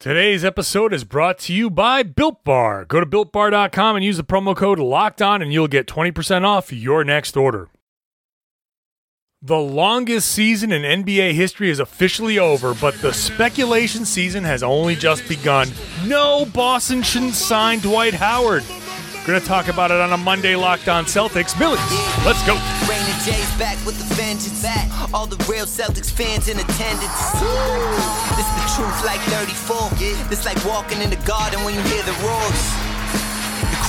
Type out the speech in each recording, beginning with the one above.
Today's episode is brought to you by Built Bar. Go to builtbar.com and use the promo code locked on, and you'll get 20% off your next order. The longest season in NBA history is officially over, but the speculation season has only just begun. No, Boston shouldn't sign Dwight Howard. Gonna talk about it on a Monday Locked On Celtics. Billy, let's go. Back with the vengeance. All the real Celtics fans in attendance. This the truth like 34. This like walking in the garden when you hear the roars.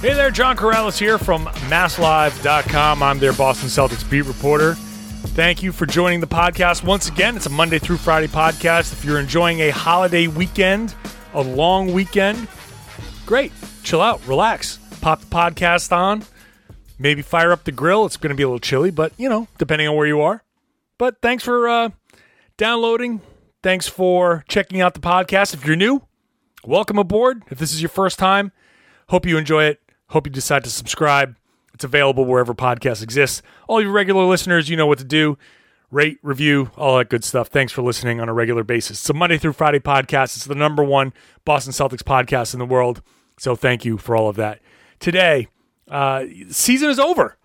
Hey there, John Karalis here from MassLive.com. I'm their Boston Celtics beat reporter. Thank you for joining the podcast once again. It's a Monday through Friday podcast. If you're enjoying a holiday weekend, a long weekend, great. Chill out, relax, pop the podcast on, maybe fire up the grill. It's going to be a little chilly, but you know, depending on where you are. But thanks for uh, downloading. Thanks for checking out the podcast. If you're new, welcome aboard. If this is your first time, hope you enjoy it. Hope you decide to subscribe. It's available wherever podcasts exist. All your regular listeners, you know what to do. Rate, review, all that good stuff. Thanks for listening on a regular basis. It's a Monday through Friday podcast. It's the number one Boston Celtics podcast in the world. So thank you for all of that. Today, uh, season is over.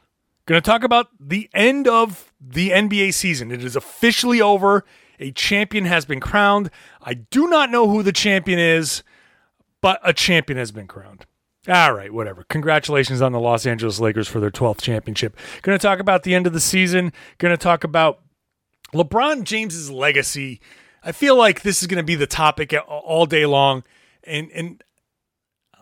Going to talk about the end of the NBA season. It is officially over. A champion has been crowned. I do not know who the champion is, but a champion has been crowned. All right, whatever. Congratulations on the Los Angeles Lakers for their 12th championship. Going to talk about the end of the season. Going to talk about LeBron James's legacy. I feel like this is going to be the topic all day long, and and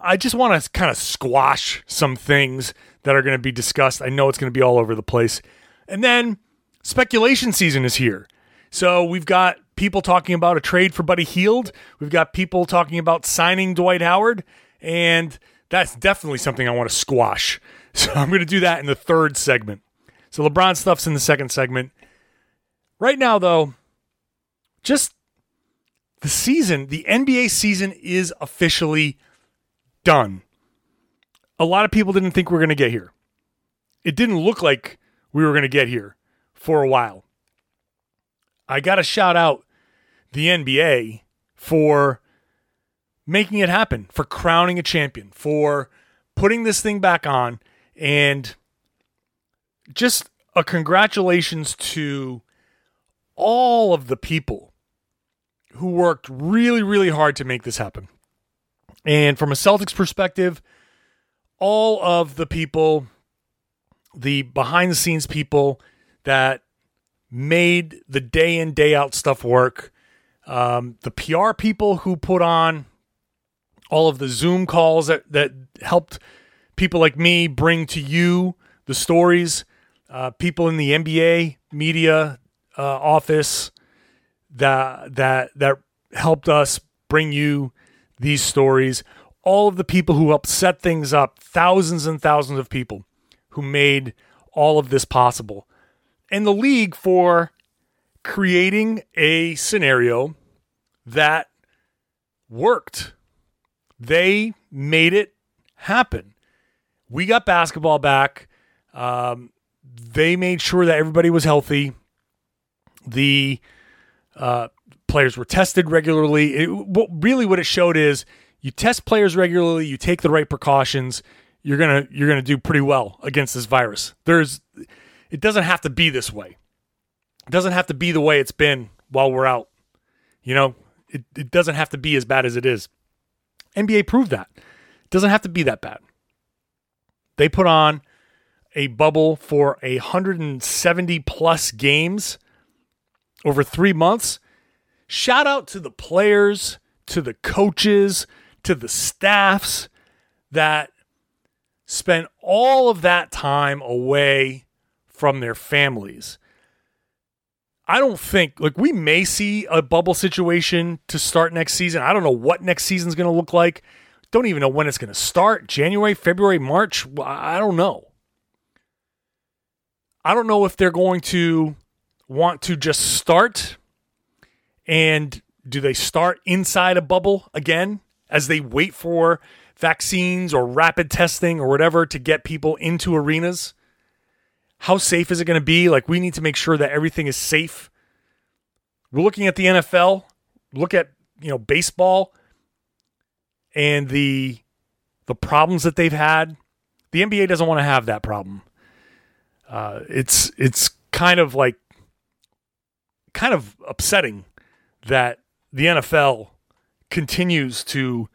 I just want to kind of squash some things that are going to be discussed. I know it's going to be all over the place, and then speculation season is here. So we've got people talking about a trade for Buddy Hield. We've got people talking about signing Dwight Howard, and that's definitely something I want to squash. So I'm going to do that in the third segment. So LeBron stuff's in the second segment. Right now, though, just the season, the NBA season is officially done. A lot of people didn't think we are going to get here. It didn't look like we were going to get here for a while. I got to shout out the NBA for making it happen, for crowning a champion, for putting this thing back on, and just a congratulations to all of the people who worked really, really hard to make this happen. And from a Celtics perspective, all of the people, the behind the scenes people that made the day in, day out stuff work, um, the PR people who put on all of the Zoom calls that, that helped people like me bring to you the stories, uh, people in the NBA media uh, office that that that helped us bring you these stories. All of the people who helped set things up, thousands and thousands of people who made all of this possible, and the league for creating a scenario that worked they made it happen. We got basketball back. Um, they made sure that everybody was healthy. The uh, players were tested regularly. It, really, what it showed is you test players regularly, you take the right precautions, you're gonna you're gonna do pretty well against this virus. There's it doesn't have to be this way. It doesn't have to be the way it's been while we're out. You know, it, it doesn't have to be as bad as it is. NBA proved that. It doesn't have to be that bad. They put on a bubble for a 170 plus games over three months. Shout out to the players, to the coaches, to the staffs that spent all of that time away from their families. I don't think like we may see a bubble situation to start next season. I don't know what next season's going to look like. don't even know when it's going to start. January, February, March. I don't know. I don't know if they're going to want to just start and do they start inside a bubble again as they wait for vaccines or rapid testing or whatever to get people into arenas? How safe is it going to be? Like, we need to make sure that everything is safe. We're looking at the NFL, look at, you know, baseball and the the problems that they've had. The NBA doesn't want to have that problem. Uh, it's it's kind of like kind of upsetting that the NFL continues to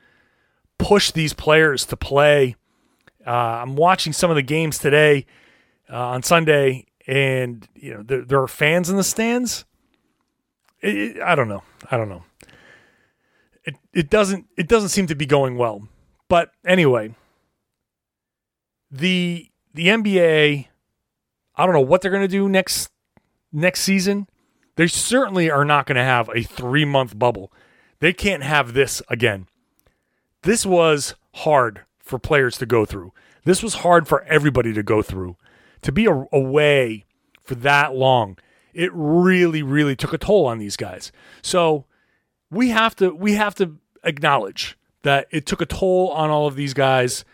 push these players to play. Uh, I'm watching some of the games today uh, on Sunday, and you know there, there are fans in the stands. It, it, I don't know. I don't know. It it doesn't it doesn't seem to be going well. But anyway, the the NBA I don't know what they're going to do next next season. They certainly are not going to have a 3-month bubble. They can't have this again. This was hard for players to go through. This was hard for everybody to go through. To be away for that long, it really really took a toll on these guys. So, we have to we have to acknowledge that it took a toll on all of these guys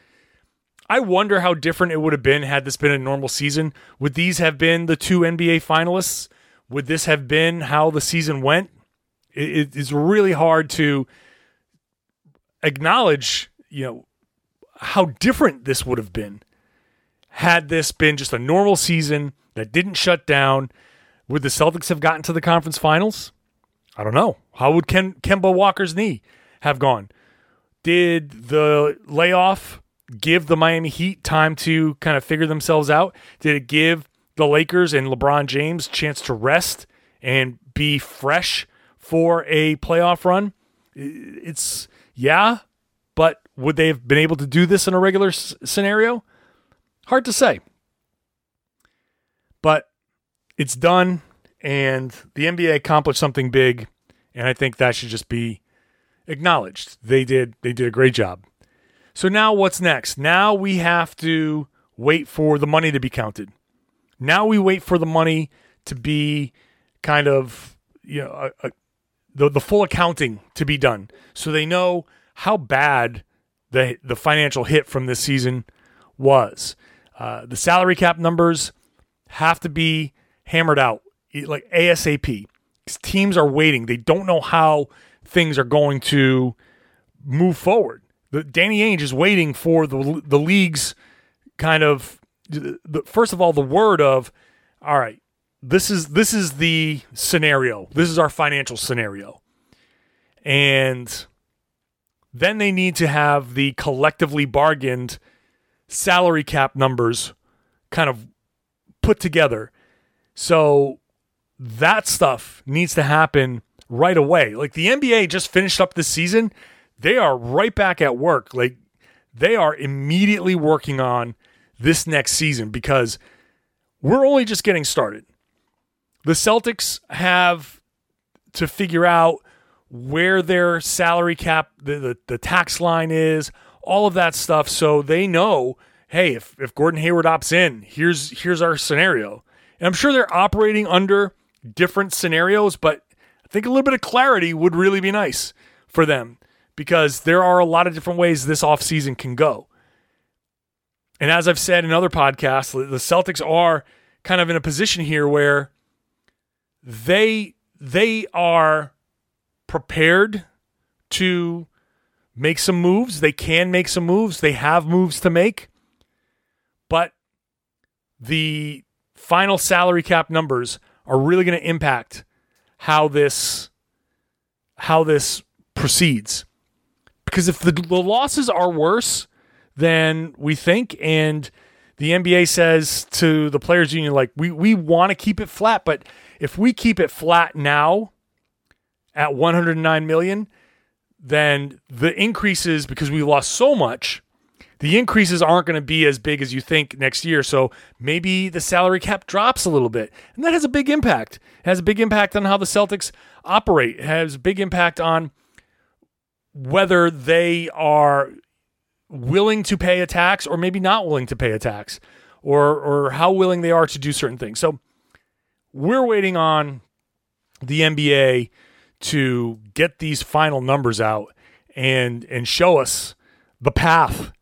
I wonder how different it would have been had this been a normal season. Would these have been the two NBA finalists? Would this have been how the season went? It is really hard to acknowledge, you know, how different this would have been had this been just a normal season that didn't shut down. Would the Celtics have gotten to the conference finals? I don't know. How would Ken, Kemba Walker's knee have gone? Did the layoff give the Miami Heat time to kind of figure themselves out? Did it give the Lakers and LeBron James chance to rest and be fresh for a playoff run? It's yeah, but would they have been able to do this in a regular s- scenario? Hard to say. But it's done and the NBA accomplished something big and I think that should just be acknowledged. They did they did a great job. So now what's next? Now we have to wait for the money to be counted. Now we wait for the money to be kind of you know a, a, the the full accounting to be done, so they know how bad the the financial hit from this season was. Uh, the salary cap numbers have to be hammered out like ASAP. Teams are waiting; they don't know how things are going to move forward. The Danny Ainge is waiting for the the league's kind of the, first of all the word of all right this is this is the scenario. This is our financial scenario. And then they need to have the collectively bargained salary cap numbers kind of put together so that stuff needs to happen right away like the NBA just finished up this season they are right back at work. Like they are immediately working on this next season because we're only just getting started. The Celtics have to figure out where their salary cap, the, the, the, tax line is, all of that stuff. So they know, hey, if, if Gordon Hayward opts in, here's here's our scenario. And I'm sure they're operating under different scenarios, but I think a little bit of clarity would really be nice for them because there are a lot of different ways this offseason can go. And as I've said in other podcasts, the Celtics are kind of in a position here where they they are prepared to make some moves. They can make some moves. They have moves to make. But the final salary cap numbers are really going to impact how this how this proceeds. Because if the, the losses are worse than we think, and the NBA says to the players union, like, we, we want to keep it flat, but if we keep it flat now at 109 million, then the increases, because we lost so much, the increases aren't going to be as big as you think next year. So maybe the salary cap drops a little bit. And that has a big impact. It has a big impact on how the Celtics operate. It has a big impact on whether they are willing to pay a tax or maybe not willing to pay a tax or or how willing they are to do certain things. So we're waiting on the NBA to get these final numbers out and and show us the path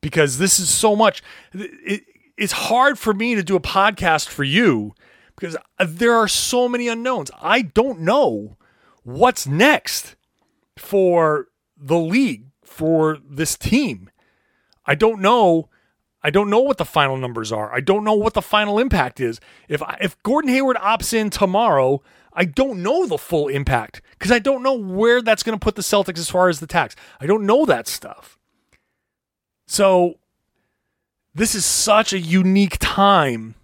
because this is so much it, it's hard for me to do a podcast for you because there are so many unknowns. I don't know what's next for the league for this team. I don't know. I don't know what the final numbers are. I don't know what the final impact is. If if Gordon Hayward opts in tomorrow, I don't know the full impact because I don't know where that's going to put the Celtics as far as the tax. I don't know that stuff. So this is such a unique time.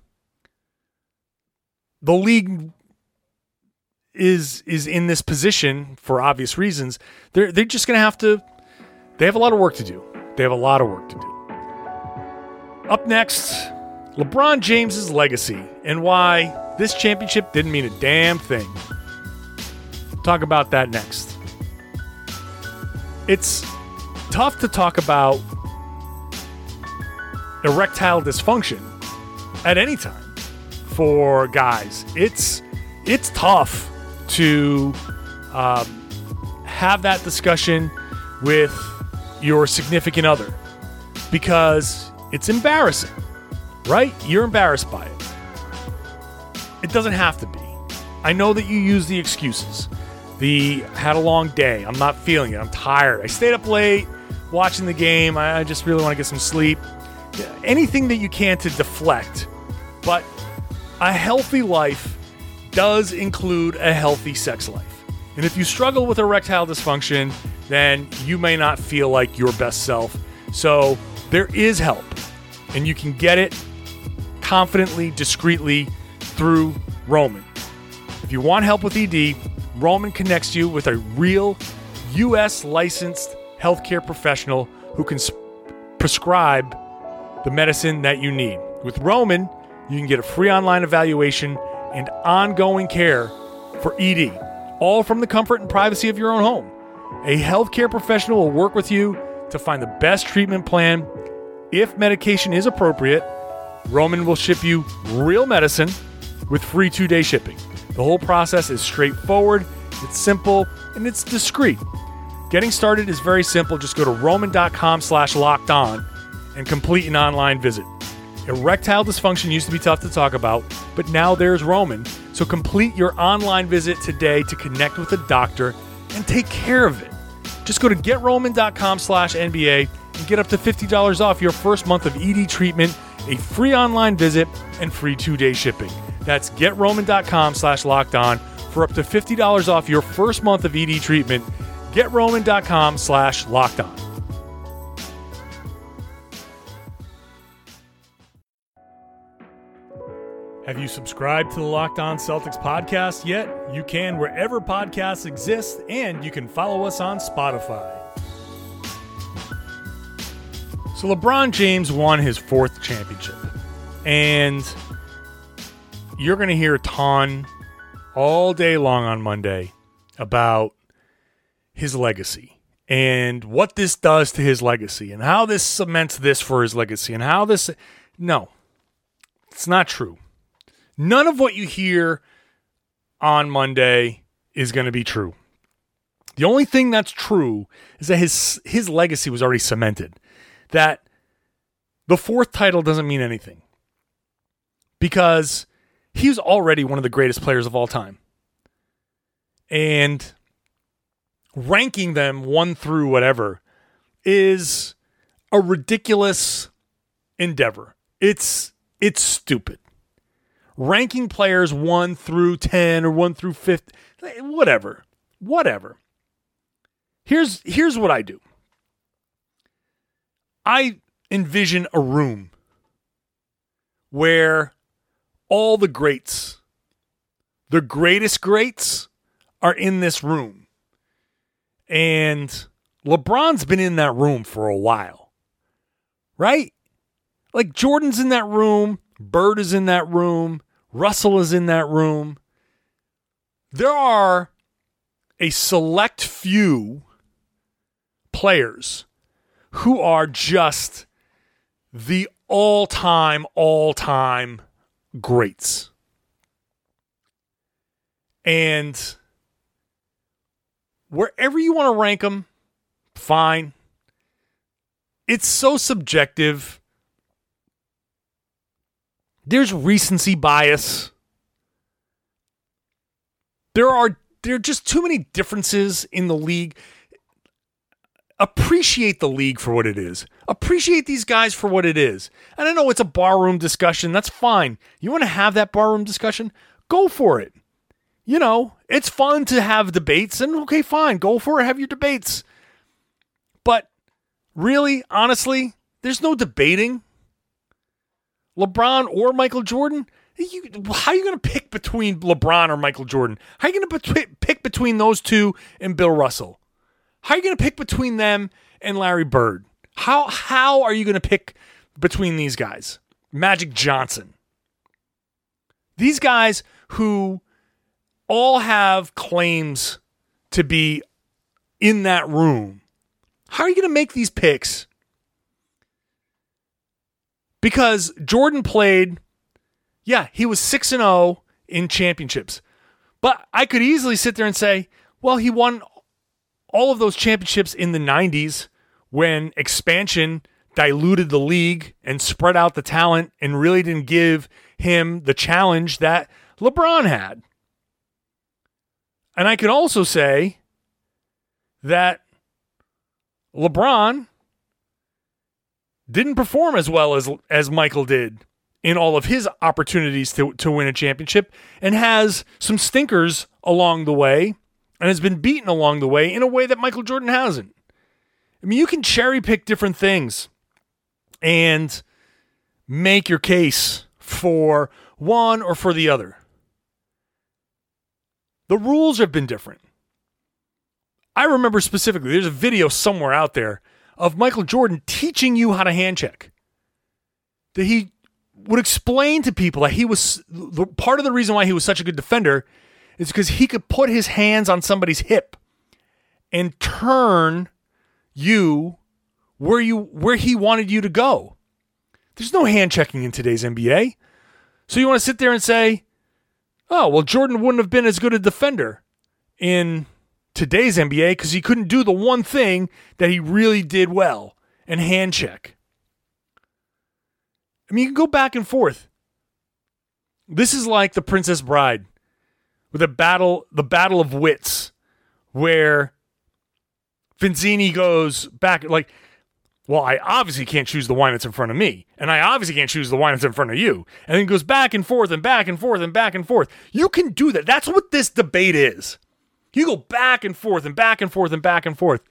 The league is is in this position for obvious reasons. They're they're just going to have to they have a lot of work to do. They have a lot of work to do. Up next, LeBron James's legacy and why this championship didn't mean a damn thing. Talk about that next. It's tough to talk about erectile dysfunction at any time for guys. It's it's tough to um, have that discussion with your significant other because it's embarrassing, right? You're embarrassed by it. It doesn't have to be. I know that you use the excuses. The had a long day. I'm not feeling it. I'm tired. I stayed up late watching the game. I just really want to get some sleep. Anything that you can to deflect. But a healthy life does include a healthy sex life. And if you struggle with erectile dysfunction, then you may not feel like your best self. So there is help, and you can get it confidently, discreetly through Roman. If you want help with ED, Roman connects you with a real U.S. licensed healthcare professional who can sp- prescribe the medicine that you need. With Roman, you can get a free online evaluation and ongoing care for ED, all from the comfort and privacy of your own home. A healthcare professional will work with you to find the best treatment plan. If medication is appropriate, Roman will ship you real medicine with free two day shipping. The whole process is straightforward, it's simple, and it's discreet. Getting started is very simple. Just go to roman.com slash locked on and complete an online visit. Erectile dysfunction used to be tough to talk about, but now there's Roman. So complete your online visit today to connect with a doctor and take care of it. Just go to getroman.com slash NBA and get up to $50 off your first month of ED treatment, a free online visit, and free two-day shipping. That's getroman.com slash locked on for up to $50 off your first month of ED treatment. Getroman.com slash locked on. Have you subscribed to the Locked On Celtics podcast yet? You can wherever podcasts exist, and you can follow us on Spotify. So, LeBron James won his fourth championship, and you're going to hear a ton all day long on Monday about his legacy and what this does to his legacy and how this cements this for his legacy and how this. No, it's not true. None of what you hear on Monday is going to be true. The only thing that's true is that his his legacy was already cemented. That the fourth title doesn't mean anything. Because he's already one of the greatest players of all time. And ranking them one through whatever is a ridiculous endeavor. It's it's stupid ranking players 1 through 10 or 1 through 50 whatever whatever here's here's what i do i envision a room where all the greats the greatest greats are in this room and lebron's been in that room for a while right like jordan's in that room Bird is in that room. Russell is in that room. There are a select few players who are just the all time, all time greats. And wherever you want to rank them, fine. It's so subjective. There's recency bias. There are there are just too many differences in the league. Appreciate the league for what it is. Appreciate these guys for what it is. And I know it's a barroom discussion. That's fine. You want to have that barroom discussion? Go for it. You know, it's fun to have debates, and okay, fine. Go for it. Have your debates. But really, honestly, there's no debating. LeBron or Michael Jordan, you, how are you going to pick between LeBron or Michael Jordan? How are you going to pick between those two and Bill Russell? How are you going to pick between them and Larry Bird? How how are you going to pick between these guys? Magic Johnson. These guys who all have claims to be in that room. How are you going to make these picks? Because Jordan played yeah, he was 6 and 0 in championships. But I could easily sit there and say, well, he won all of those championships in the 90s when expansion diluted the league and spread out the talent and really didn't give him the challenge that LeBron had. And I can also say that LeBron didn't perform as well as as Michael did in all of his opportunities to, to win a championship and has some stinkers along the way and has been beaten along the way in a way that Michael Jordan hasn't. I mean, you can cherry pick different things and make your case for one or for the other. The rules have been different. I remember specifically, there's a video somewhere out there of Michael Jordan teaching you how to hand check. That he would explain to people that he was part of the reason why he was such a good defender is because he could put his hands on somebody's hip and turn you where you where he wanted you to go. There's no hand checking in today's NBA. So you want to sit there and say, "Oh, well Jordan wouldn't have been as good a defender in today's NBA because he couldn't do the one thing that he really did well and hand check." I mean, you can go back and forth. This is like the Princess Bride with a battle, the battle of wits, where Vizzini goes back like, well, I obviously can't choose the wine that's in front of me, and I obviously can't choose the wine that's in front of you, and then goes back and forth and back and forth and back and forth. You can do that. That's what this debate is. You go back and forth and back and forth and back and forth.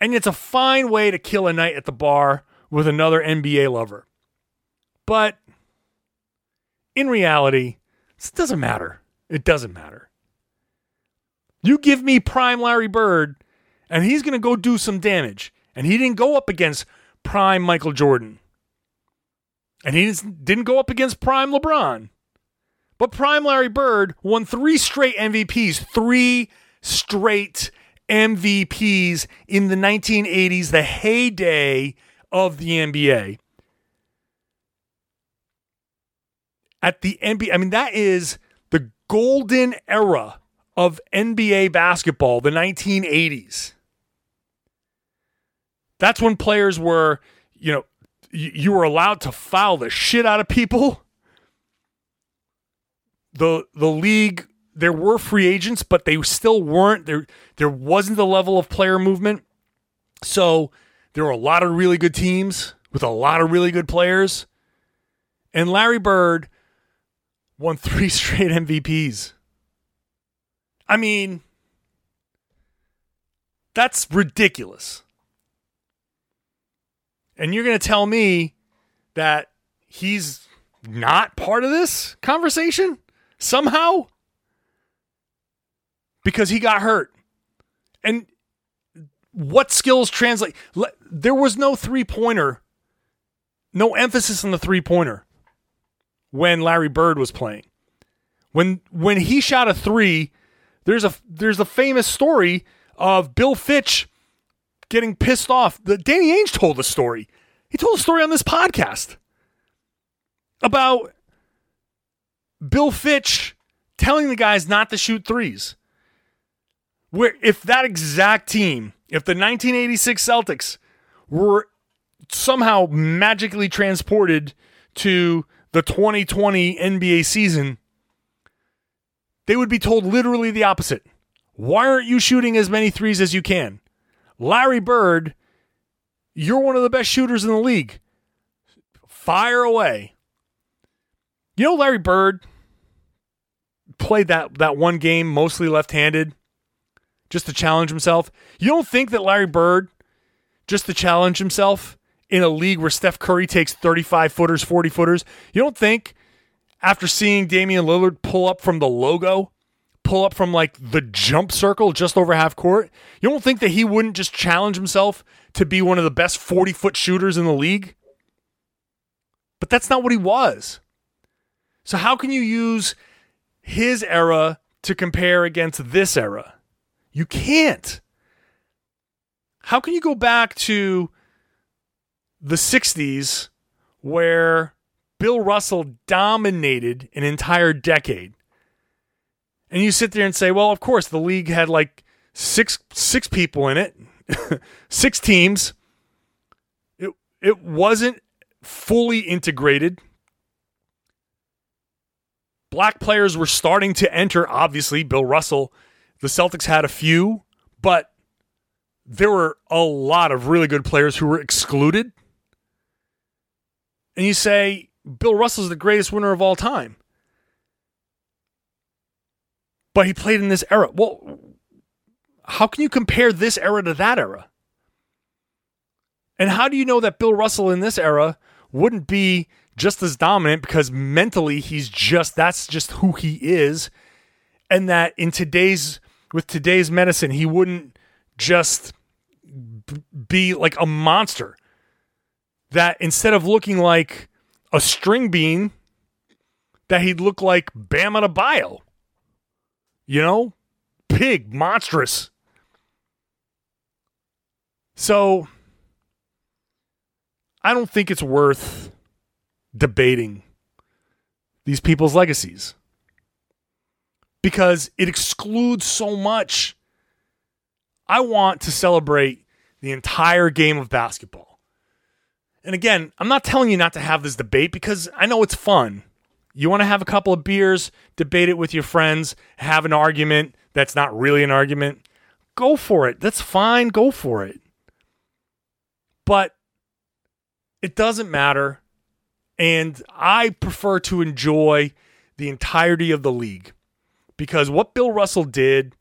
And it's a fine way to kill a night at the bar with another NBA lover. But in reality, this doesn't matter. It doesn't matter. You give me prime Larry Bird, and he's going to go do some damage. And he didn't go up against prime Michael Jordan. And he didn't go up against prime LeBron. But prime Larry Bird won three straight MVPs, three straight MVPs in the 1980s, the heyday of the NBA. at the NBA. I mean, that is golden era of NBA basketball, the 1980s. That's when players were, you know, you were allowed to foul the shit out of people. The the league there were free agents, but they still weren't there. There wasn't the level of player movement, so there were a lot of really good teams with a lot of really good players. And Larry Bird won three straight MVPs. I mean, that's ridiculous. And you're going to tell me that he's not part of this conversation somehow? Because he got hurt. And what skills translate? There was no three pointer, no emphasis on the three pointer when Larry Bird was playing. When when he shot a three, there's a there's a famous story of Bill Fitch getting pissed off. The Danny Ainge told the story. He told a story on this podcast about Bill Fitch telling the guys not to shoot threes. Where if that exact team, if the 1986 Celtics were somehow magically transported to the 2020 NBA season, they would be told literally the opposite. Why aren't you shooting as many threes as you can? Larry Bird, you're one of the best shooters in the league. Fire away. You know, Larry Bird played that, that one game mostly left handed just to challenge himself. You don't think that Larry Bird, just to challenge himself in a league where Steph Curry takes 35 footers, 40 footers, you don't think after seeing Damian Lillard pull up from the logo, pull up from like the jump circle just over half court, you don't think that he wouldn't just challenge himself to be one of the best 40 foot shooters in the league? But that's not what he was. So, how can you use his era to compare against this era? You can't. How can you go back to the 60s where Bill Russell dominated an entire decade? And you sit there and say, well, of course, the league had like six six people in it, six teams. It it wasn't fully integrated. Black players were starting to enter, obviously, Bill Russell. The Celtics had a few, but there were a lot of really good players who were excluded. And you say, Bill Russell's the greatest winner of all time. But he played in this era. Well, how can you compare this era to that era? And how do you know that Bill Russell in this era wouldn't be just as dominant because mentally he's just that's just who he is and that in today's with today's medicine he wouldn't just be like a monster that instead of looking like a string bean that he'd look like Bam Adebayo. you know big monstrous so I don't think it's worth debating these people's legacies because it excludes so much. I want to celebrate the entire game of basketball. And again, I'm not telling you not to have this debate because I know it's fun. You want to have a couple of beers, debate it with your friends, have an argument that's not really an argument. Go for it. That's fine. Go for it. But it doesn't matter and I prefer to enjoy the entirety of the league because what Bill Russell did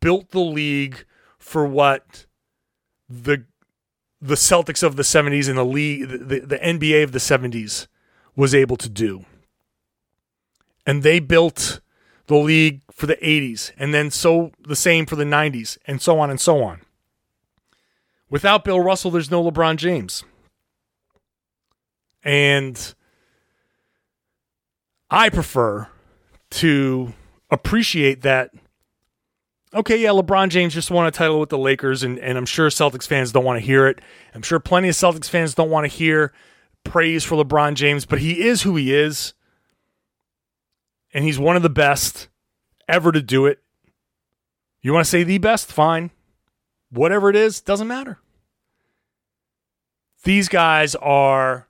built the league for what the the Celtics of the 70s and the league the, the NBA of the 70s was able to do. And they built the league for the 80s and then so the same for the 90s and so on and so on. Without Bill Russell there's no LeBron James. And I prefer to appreciate that. Okay, yeah, LeBron James just won a title with the Lakers, and, and I'm sure Celtics fans don't want to hear it. I'm sure plenty of Celtics fans don't want to hear praise for LeBron James, but he is who he is. And he's one of the best ever to do it. You want to say the best? Fine. Whatever it is, doesn't matter. These guys are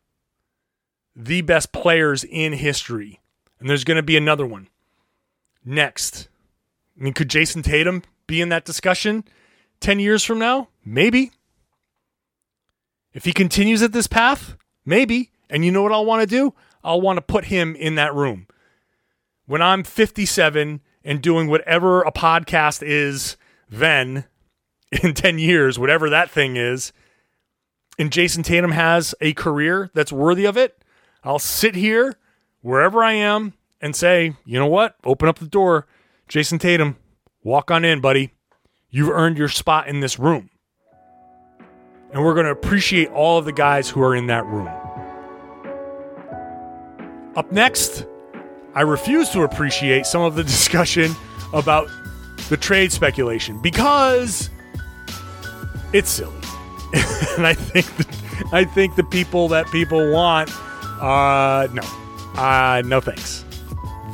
the best players in history. And there's going to be another one next. I mean, could Jayson Tatum be in that discussion 10 years from now? Maybe. If he continues at this path, maybe. And you know what I'll want to do? I'll want to put him in that room. When I'm 57 and doing whatever a podcast is then in 10 years, whatever that thing is, and Jayson Tatum has a career that's worthy of it, I'll sit here wherever I am and say, you know what? Open up the door. Jayson Tatum, walk on in, buddy. You've earned your spot in this room. And we're going to appreciate all of the guys who are in that room. Up next, I refuse to appreciate some of the discussion about the trade speculation because it's silly. and I think the, I think the people that people want, uh, no, uh, no thanks.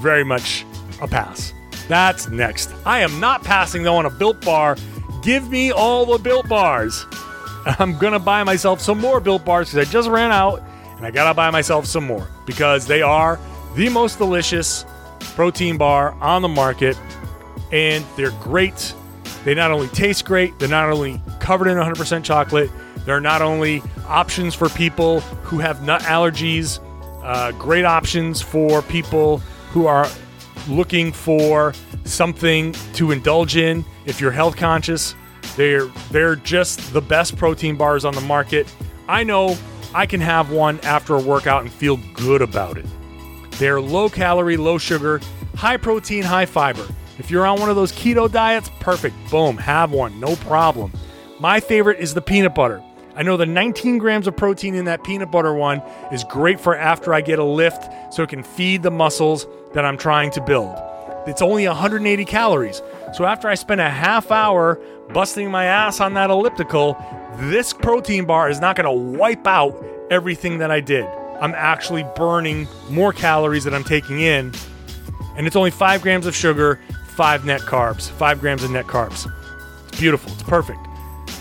Very much a pass. That's next. I am not passing though on a built bar. Give me all the built bars. I'm gonna buy myself some more built bars because I just ran out, and I gotta buy myself some more because they are the most delicious protein bar on the market, and they're great. They not only taste great, they're not only covered in 100% chocolate, they're not only options for people who have nut allergies, uh, great options for people who are looking for something to indulge in if you're health conscious. They're they're just the best protein bars on the market. I know I can have one after a workout and feel good about it. They're low calorie, low sugar, high protein, high fiber. If you're on one of those keto diets, perfect. Boom, have one, no problem. My favorite is the peanut butter. I know the 19 grams of protein in that peanut butter one is great for after I get a lift so it can feed the muscles that I'm trying to build. It's only 180 calories. So after I spend a half hour busting my ass on that elliptical, this protein bar is not going to wipe out everything that I did. I'm actually burning more calories that I'm taking in. And it's only five grams of sugar, five net carbs, five grams of net carbs. It's beautiful. It's perfect.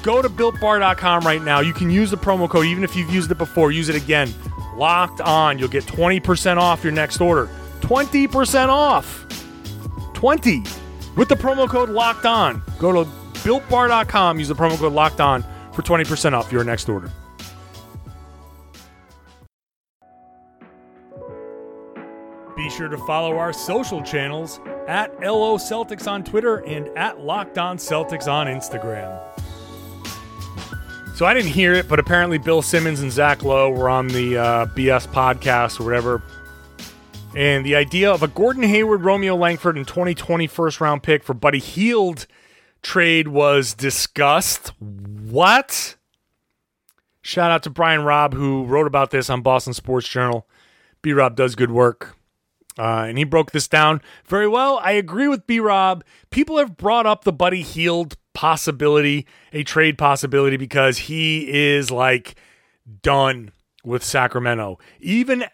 Go to builtbar.com right now. You can use the promo code, even if you've used it before, use it again. Locked on. You'll get 20% off your next order. 20% off. 20 with the promo code locked on. Go to builtbar.com, use the promo code locked on for 20% off your next order. Be sure to follow our social channels at LO Celtics on Twitter and at Locked On Celtics on Instagram. So I didn't hear it, but apparently Bill Simmons and Zach Lowe were on the uh, BS podcast or whatever. And the idea of a Gordon Hayward, Romeo Langford, and 2020 first round pick for Buddy Hield trade was discussed. What? Shout out to Brian Robb, who wrote about this on Boston Sports Journal. B Rob does good work. Uh, and he broke this down very well. I agree with B Rob. People have brought up the Buddy Hield possibility, a trade possibility, because he is like done with Sacramento. Even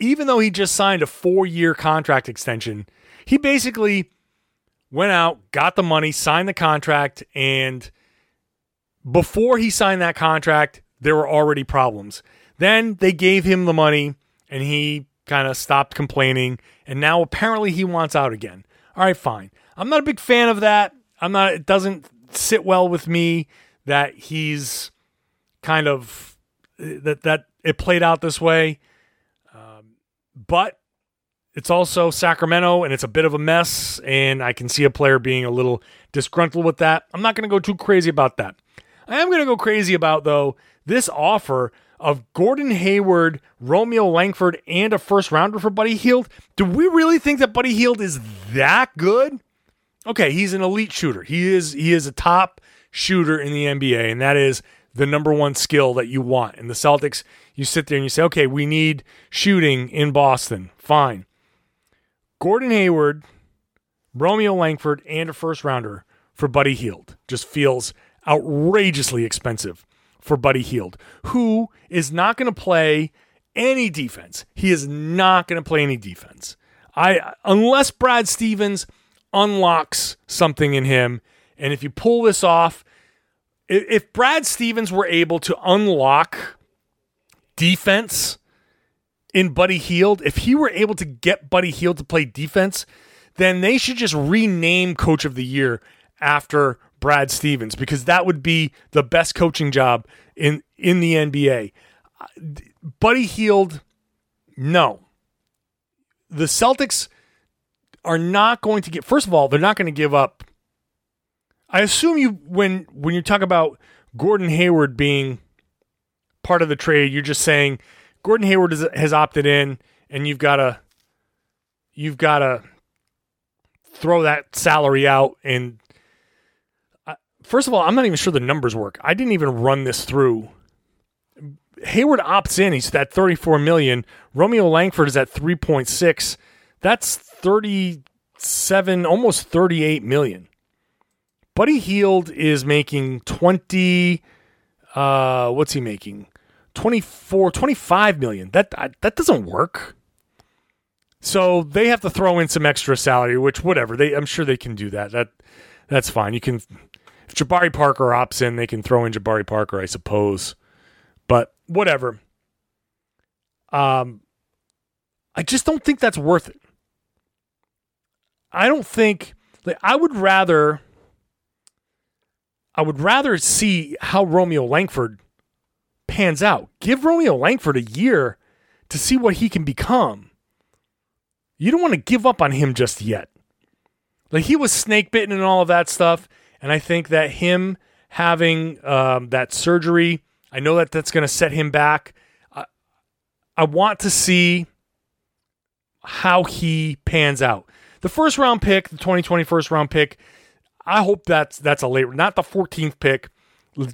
even though he just signed a four year contract extension, he basically went out, got the money, signed the contract, and before he signed that contract, there were already problems. Then they gave him the money and he kind of stopped complaining. And now apparently he wants out again. All right, fine. I'm not a big fan of that. I'm not, it doesn't sit well with me that he's kind of, that, that it played out this way. But it's also Sacramento and it's a bit of a mess. And I can see a player being a little disgruntled with that. I'm not going to go too crazy about that. I am going to go crazy about, though, this offer of Gordon Hayward, Romeo Langford, and a first rounder for Buddy Hield. Do we really think that Buddy Hield is that good? Okay, he's an elite shooter. He is he is a top shooter in the NBA, and that is the number one skill that you want. And the Celtics, you sit there and you say, okay, we need shooting in Boston. Fine. Gordon Hayward, Romeo Langford, and a first rounder for Buddy Hield just feels outrageously expensive for Buddy Hield, who is not going to play any defense. He is not going to play any defense. I unless Brad Stevens unlocks something in him, and if you pull this off, if Brad Stevens were able to unlock defense in Buddy Hield, if he were able to get Buddy Hield to play defense, then they should just rename Coach of the Year after Brad Stevens because that would be the best coaching job in in the NBA. Buddy Hield, no. The Celtics are not going to get. First of all, they're not going to give up. I assume you when when you talk about Gordon Hayward being part of the trade, you're just saying Gordon Hayward is, has opted in, and you've got to you've got to throw that salary out and first of all, I'm not even sure the numbers work. I didn't even run this through. Hayward opts in. He's at 34 million. Romeo Langford is at 3.6. That's 37, almost 38 million. Buddy Hield is making 20, uh, what's he making? 24, 25 million. That that doesn't work. So they have to throw in some extra salary, which whatever they, I'm sure they can do that. That that's fine. You can, if Jabari Parker opts in, they can throw in Jabari Parker, I suppose. But whatever. Um, I just don't think that's worth it. I don't think like I would rather I would rather see how Romeo Langford pans out. Give Romeo Langford a year to see what he can become. You don't want to give up on him just yet. Like he was snake bitten and all of that stuff, and I think that him having um, that surgery, I know that that's going to set him back. I, I want to see how he pans out. The first round pick, the 2020 first round pick, I hope that's that's a late, not the 14th pick.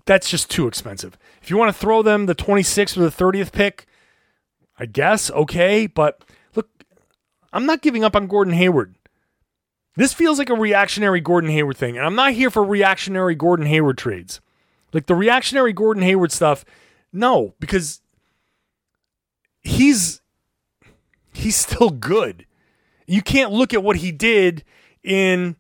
That's just too expensive. If you want to throw them the 26th or the 30th pick, I guess okay. But look, I'm not giving up on Gordon Hayward. This feels like a reactionary Gordon Hayward thing, and I'm not here for reactionary Gordon Hayward trades. Like the reactionary Gordon Hayward stuff, no, because he's he's still good. You can't look at what he did in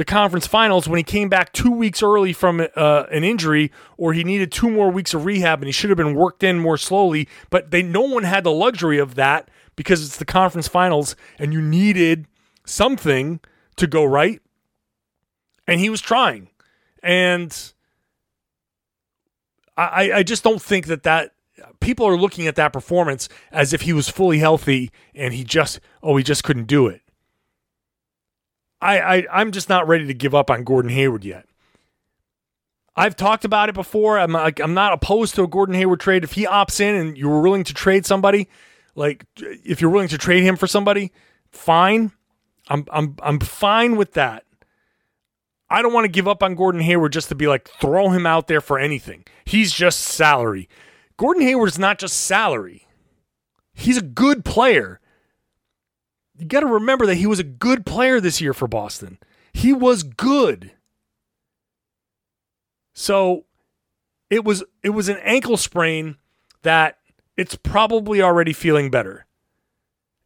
the conference finals when he came back two weeks early from uh, an injury, or he needed two more weeks of rehab and he should have been worked in more slowly. But they no one had the luxury of that because it's the conference finals and you needed something to go right. And he was trying, and I, I just don't think that that people are looking at that performance as if he was fully healthy and he just oh he just couldn't do it. I, I I'm just not ready to give up on Gordon Hayward yet. I've talked about it before. I'm like I'm not opposed to a Gordon Hayward trade if he opts in and you're willing to trade somebody. Like if you're willing to trade him for somebody, fine. I'm I'm I'm fine with that. I don't want to give up on Gordon Hayward just to be like throw him out there for anything. He's just salary. Gordon Hayward is not just salary. He's a good player. You got to remember that he was a good player this year for Boston. He was good. So it was it was an ankle sprain that it's probably already feeling better.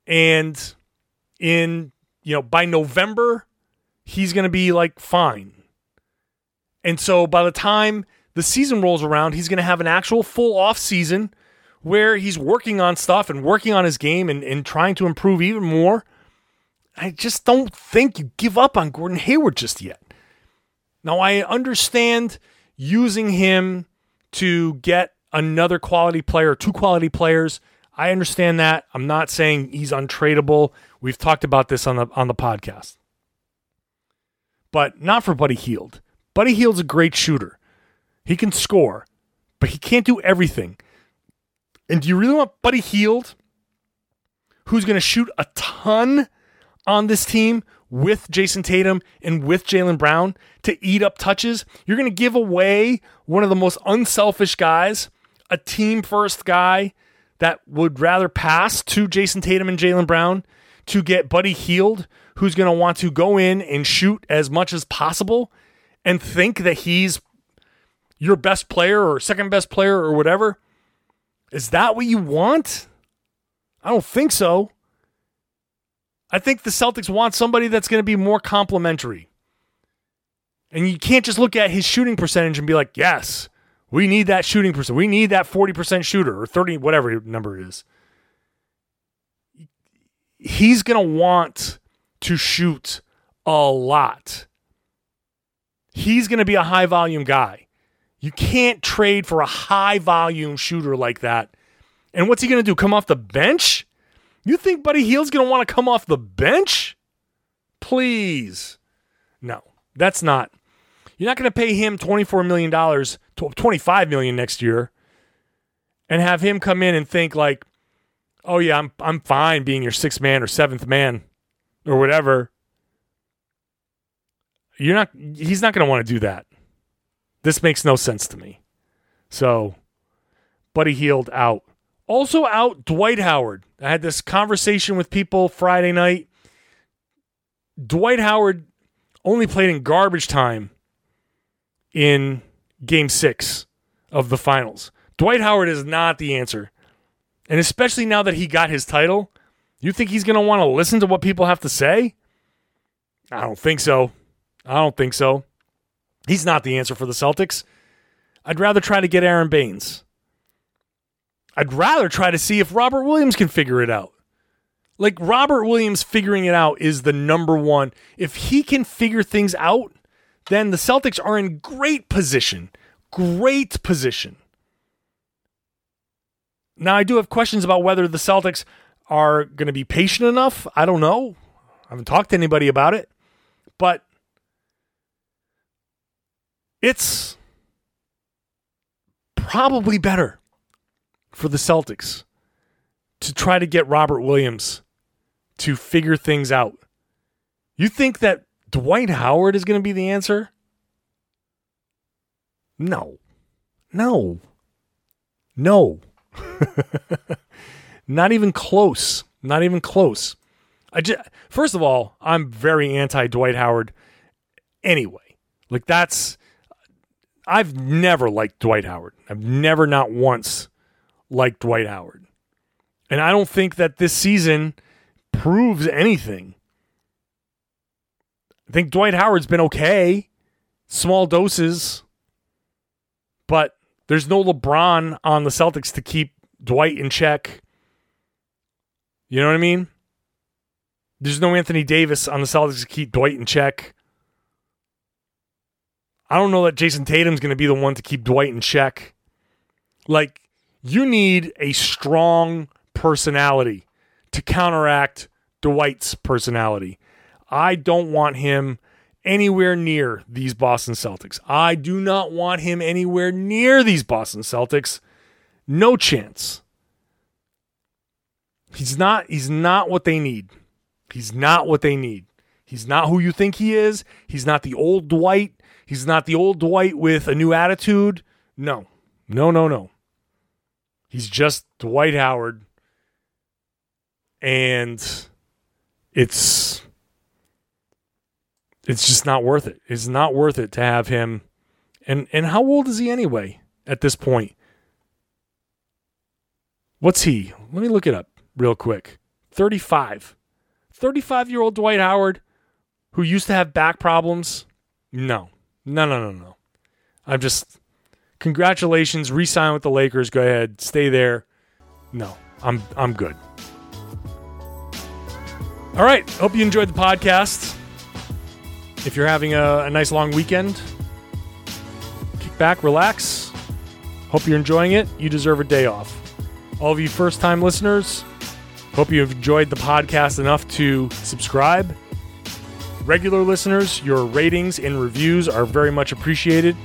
And in you know by November he's going to be like fine. And so by the time the season rolls around, he's going to have an actual full off season where he's working on stuff and working on his game and, and trying to improve even more. I just don't think you give up on Gordon Hayward just yet. Now, I understand using him to get another quality player, two quality players. I understand that. I'm not saying he's untradeable. We've talked about this on the on the podcast. But not for Buddy Hield. Buddy Hield's a great shooter. He can score, but he can't do everything. And do you really want Buddy Hield, who's going to shoot a ton on this team with Jayson Tatum and with Jaylen Brown to eat up touches? You're going to give away one of the most unselfish guys, a team first guy that would rather pass to Jayson Tatum and Jaylen Brown to get Buddy Hield, who's going to want to go in and shoot as much as possible and think that he's your best player or second best player or whatever? Is that what you want? I don't think so. I think the Celtics want somebody that's going to be more complimentary. And you can't just look at his shooting percentage and be like, yes, we need that shooting percent. We need that 40% shooter or 30, whatever number it is. He's going to want to shoot a lot. He's going to be a high volume guy. You can't trade for a high volume shooter like that. And what's he going to do? Come off the bench? You think Buddy Hield's going to want to come off the bench? Please. No, that's not. You're not going to pay him $24 million, 25 million next year and have him come in and think like, oh yeah, I'm I'm fine being your sixth man or seventh man or whatever. You're not he's not going to want to do that. This makes no sense to me. So, Buddy Hield out. Also out, Dwight Howard. I had this conversation with people Friday night. Dwight Howard only played in garbage time in game six of the finals. Dwight Howard is not the answer. And especially now that he got his title, you think he's going to want to listen to what people have to say? I don't think so. I don't think so. He's not the answer for the Celtics. I'd rather try to get Aron Baynes. I'd rather try to see if Robert Williams can figure it out. Like Robert Williams figuring it out is the number one. If he can figure things out, then the Celtics are in great position. Great position. Now, I do have questions about whether the Celtics are going to be patient enough. I don't know. I haven't talked to anybody about it. But it's probably better for the Celtics to try to get Robert Williams to figure things out. You think that Dwight Howard is going to be the answer? No. No. No. Not even close. Not even close. I just, first of all, I'm very anti Dwight Howard anyway. Like that's I've never liked Dwight Howard. I've never not once liked Dwight Howard. And I don't think that this season proves anything. I think Dwight Howard's been okay, small doses, but there's no LeBron on the Celtics to keep Dwight in check. You know what I mean? There's no Anthony Davis on the Celtics to keep Dwight in check. I don't know that Jayson Tatum's going to be the one to keep Dwight in check. Like, you need a strong personality to counteract Dwight's personality. I don't want him anywhere near these Boston Celtics. I do not want him anywhere near these Boston Celtics. No chance. He's not he's not what they need. He's not what they need. He's not who you think he is. He's not the old Dwight. He's not the old Dwight with a new attitude. No. No, no, no. He's just Dwight Howard. And it's it's just not worth it. It's not worth it to have him. And and how old is he anyway at this point? What's he? Let me look it up real quick. 35. 35 year old Dwight Howard who used to have back problems? No. No, no, no, no. I'm just congratulations, resign with the Lakers. Go ahead, stay there. No, I'm I'm good. All right. Hope you enjoyed the podcast. If you're having a, a nice long weekend, kick back, relax. Hope you're enjoying it. You deserve a day off. All of you first time listeners, hope you've enjoyed the podcast enough to subscribe regular listeners, your ratings and reviews are very much appreciated.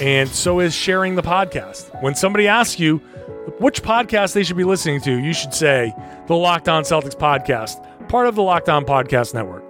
And so is sharing the podcast. When somebody asks you which podcast they should be listening to, you should say the Locked On Celtics podcast, part of the Locked On Podcast Network.